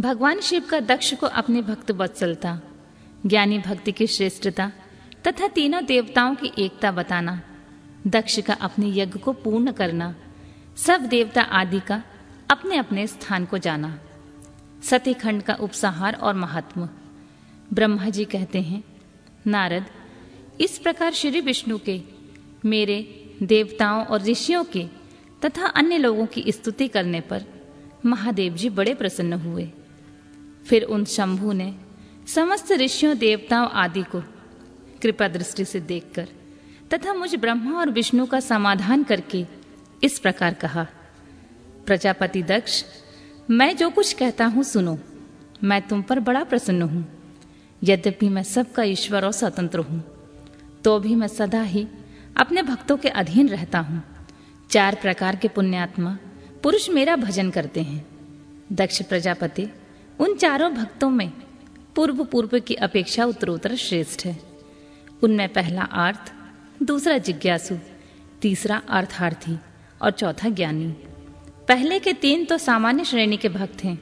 भगवान शिव का दक्ष को अपने भक्त वत्सलता, ज्ञानी भक्ति की श्रेष्ठता तथा तीनों देवताओं की एकता बताना, दक्ष का अपने यज्ञ को पूर्ण करना, सब देवता आदि का अपने अपने स्थान को जाना। सतीखंड का उपसहार और महात्मा। ब्रह्मा जी कहते हैं, नारद, इस प्रकार श्री विष्णु के, मेरे, देवताओं और ऋषियों के तथा अन्य लोगों की स्तुति करने पर महादेव जी बड़े प्रसन्न हुए। फिर उन शंभु ने समस्त ऋषियों, देवताओं आदि को कृपा दृष्टि से देखकर तथा मुझ ब्रह्मा और विष्णु का समाधान करके इस प्रकार कहा, प्रजापति दक्ष, मैं जो कुछ कहता हूँ सुनो। मैं तुम पर बड़ा प्रसन्न हूँ। यद्यपि मैं सबका ईश्वर और स्वतंत्र हूँ तो भी मैं सदा ही अपने भक्तों के अधीन रहता हूँ। चार प्रकार के पुण्यात्मा पुरुष मेरा भजन करते हैं। दक्ष प्रजापति उन चारों भक्तों में पूर्व पूर्व की अपेक्षा उत्तरोत्तर श्रेष्ठ है। उनमें पहला आर्थ, दूसरा जिज्ञासु, तीसरा अर्थार्थी और चौथा ज्ञानी। पहले के तीन तो सामान्य श्रेणी के भक्त हैं,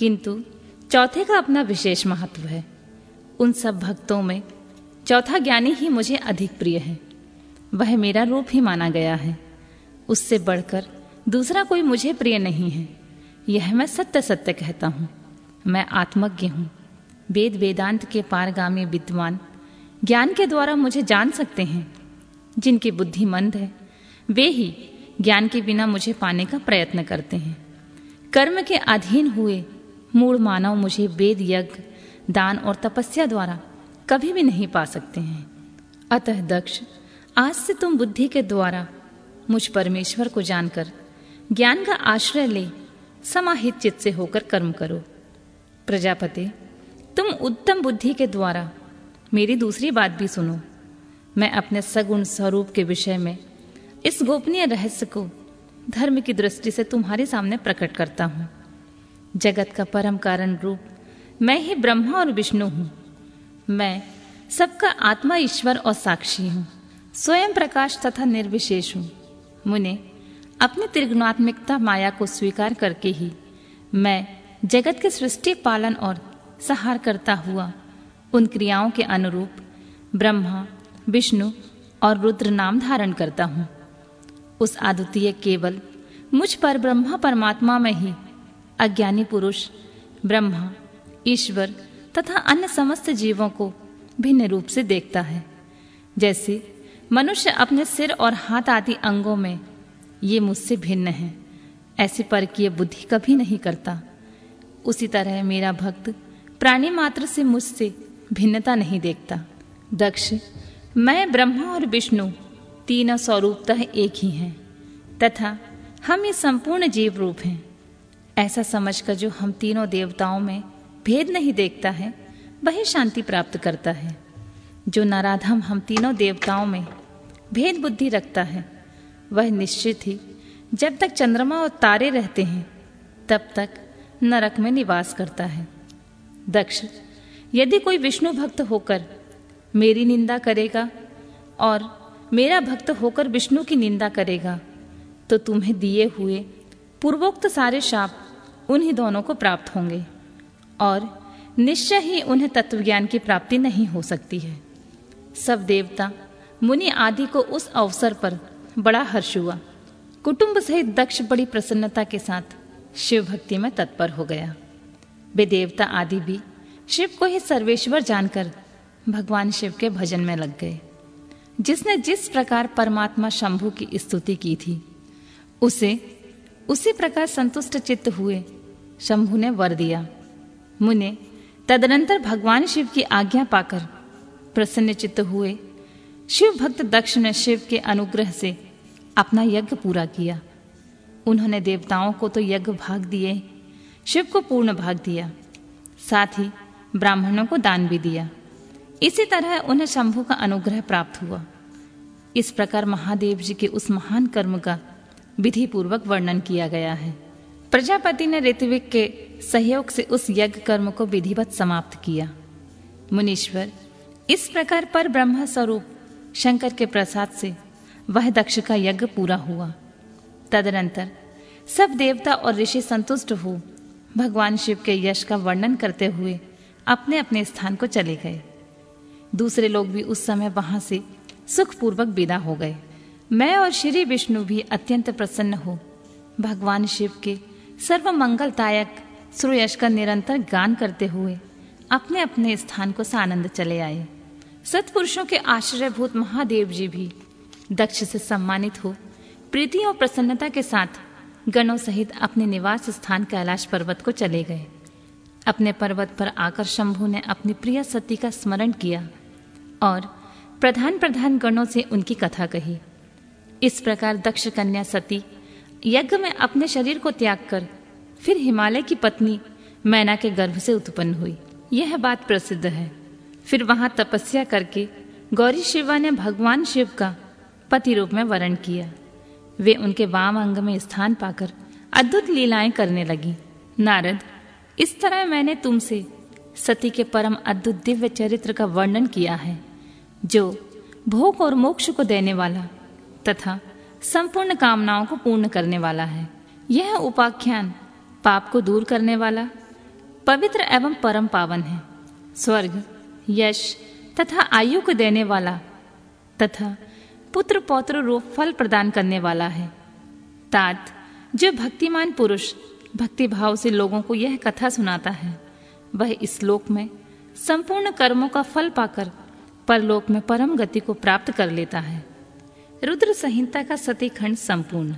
किंतु चौथे का अपना विशेष महत्व है। उन सब भक्तों में चौथा ज्ञानी ही मुझे अधिक प्रिय है। वह मेरा रूप ही माना गया है। उससे बढ़कर दूसरा कोई मुझे प्रिय नहीं है। यह मैं सत्य सत्य कहता हूँ। मैं आत्मज्ञ हूँ। वेद वेदांत के पारगामी विद्वान, ज्ञान के द्वारा मुझे जान सकते हैं। जिनकी बुद्धि मंद है, वे ही ज्ञान के बिना मुझे पाने का प्रयत्न करते हैं। कर्म के अधीन हुए मूल मानव मुझे वेद, यज्ञ, दान और तपस्या द्वारा कभी भी नहीं पा सकते हैं। अतः दक्ष, आज से तुम बुद्धि के द्वारा मुझ परमेश्वर को जानकर ज्ञान का आश्रय ले, समाहित चित्त से होकर कर्म करो। प्रजापति, तुम उत्तम बुद्धि के द्वारा मेरी दूसरी बात भी सुनो। मैं अपने सगुण स्वरूप के विषय में इस गोपनीय रहस्य को धर्म की दृष्टि से तुम्हारे सामने प्रकट करता हूँ। जगत का परम कारण रूप मैं ही ब्रह्मा और विष्णु हूँ। मैं सबका आत्मा ईश्वर और साक्षी हूँ। स्वयं प्रकाश तथा निर्विशेष हूँ। मुने, अपनी त्रिगुणात्मिकता माया को स्वीकार करके ही मैं जगत के सृष्टि, पालन और सहार करता हुआ उन क्रियाओं के अनुरूप ब्रह्मा, विष्णु और रुद्र नाम धारण करता हूँ। उस आद्वितीय केवल मुझ पर ब्रह्मा परमात्मा में ही अज्ञानी पुरुष, ब्रह्मा, ईश्वर तथा अन्य समस्त जीवों को भिन्न रूप से देखता है। जैसे मनुष्य अपने सिर और हाथ आदि अंगों में ये मुझसे भिन्न है, ऐसी परकीय बुद्धि कभी नहीं करता। उसी तरह मेरा भक्त। प्राणी मात्र से मुझसे भिन्नता नहीं देखता। दक्ष, मैं ब्रह्मा और विष्णु तीनों स्वरूपतः एक ही हैं, तथा हम ये संपूर्ण जीव रूप हैं। ऐसा समझकर जो हम तीनों देवताओं में भेद नहीं देखता है, वही शांति प्राप्त करता है। जो नराधम हम तीनों देवताओं में भेद बुद्धि रखता है, वह निश्चित ही जब तक चंद्रमा और तारे रहते हैं, तब तक नरक में निवास करता है। दक्ष, यदि कोई विष्णु भक्त होकर मेरी निंदा करेगा और मेरा भक्त होकर विष्णु की निंदा करेगा तो तुम्हें दिए हुए पूर्वोक्त सारे शाप उन्हीं दोनों को प्राप्त होंगे और निश्चय ही उन्हें तत्वज्ञान की प्राप्ति नहीं हो सकती है। सब देवता, मुनि आदि को उस अवसर पर बड़ा हर्ष हुआ। कुटुंब सहित दक्ष बड़ी प्रसन्नता के साथ शिव भक्ति में तत्पर हो गया। वे देवता आदि भी शिव को ही सर्वेश्वर जानकर भगवान शिव के भजन में लग गए। जिसने जिस प्रकार परमात्मा शंभु की स्तुति की थी, उसे, उसी प्रकार संतुष्ट चित्त हुए शंभु ने वर दिया। मुने, तदनंतर भगवान शिव की आज्ञा पाकर प्रसन्न चित्त हुए शिव भक्त दक्ष ने शिव के अनुग्रह से अपना यज्ञ पूरा किया। उन्होंने देवताओं को तो यज्ञ भाग दिए, शिव को पूर्ण भाग दिया, साथ ही ब्राह्मणों को दान भी दिया। इसी तरह उन्हें शंभु का अनुग्रह प्राप्त हुआ। इस प्रकार महादेव जी के उस महान कर्म का विधि पूर्वक वर्णन किया गया है। प्रजापति ने ऋत्विक के सहयोग से उस यज्ञ कर्म को विधिवत समाप्त किया। मुनीश्वर, इस प्रकार पर ब्रह्म स्वरूप शंकर के प्रसाद से वह दक्ष का यज्ञ पूरा हुआ। तदनंतर सब देवता और ऋषि संतुष्ट हो। भगवान शिव के यश का वर्णन करते हुए अपने अपने स्थान को चले गए। दूसरे लोग भी उस समय वहाँ से सुखपूर्वक विदा हो गए। मैं और श्री विष्णु भी अत्यंत प्रसन्न हो। भगवान शिव के सर्व मंगलदायक सुयश का निरंतर गान करते हुए अपने अपने स्थान को सानंद चले आए। सत्पुरुषों के आश्रयभूत महादेव जी भी दक्ष से सम्मानित हो प्रीति और प्रसन्नता के साथ गणों सहित अपने निवास स्थान कैलाश पर्वत को चले गए। अपने पर्वत पर आकर शंभु ने अपनी प्रिय सती का स्मरण किया और प्रधान प्रधान गणों से उनकी कथा कही। इस प्रकार दक्ष कन्या सती यज्ञ में अपने शरीर को त्याग कर फिर हिमालय की पत्नी मैना के गर्भ से उत्पन्न हुई। यह बात प्रसिद्ध है। फिर वहाँ तपस्या करके गौरी शिवा ने भगवान शिव का पति रूप में वर्ण किया। वे उनके वाम अंग में स्थान पाकर अद्भुत लीलाएँ करने लगी। नारद, इस तरह मैंने तुमसे सती के परम अद्भुत दिव्य चरित्र का वर्णन किया है, जो भोग और मोक्ष को देने वाला तथा संपूर्ण कामनाओं को पूर्ण करने वाला है। यह उपाख्यान पाप को दूर करने वाला, पवित्र एवं परम पावन है। स्वर्ग, यश तथा आयु को देने वाला तथा पुत्र पौत्र रूप फल प्रदान करने वाला है। तात, जो भक्तिमान पुरुष भक्ति भाव से लोगों को यह कथा सुनाता है, वह इस लोक में संपूर्ण कर्मों का फल पाकर परलोक में परम गति को प्राप्त कर लेता है। रुद्र संहिता का सती खंड संपूर्ण।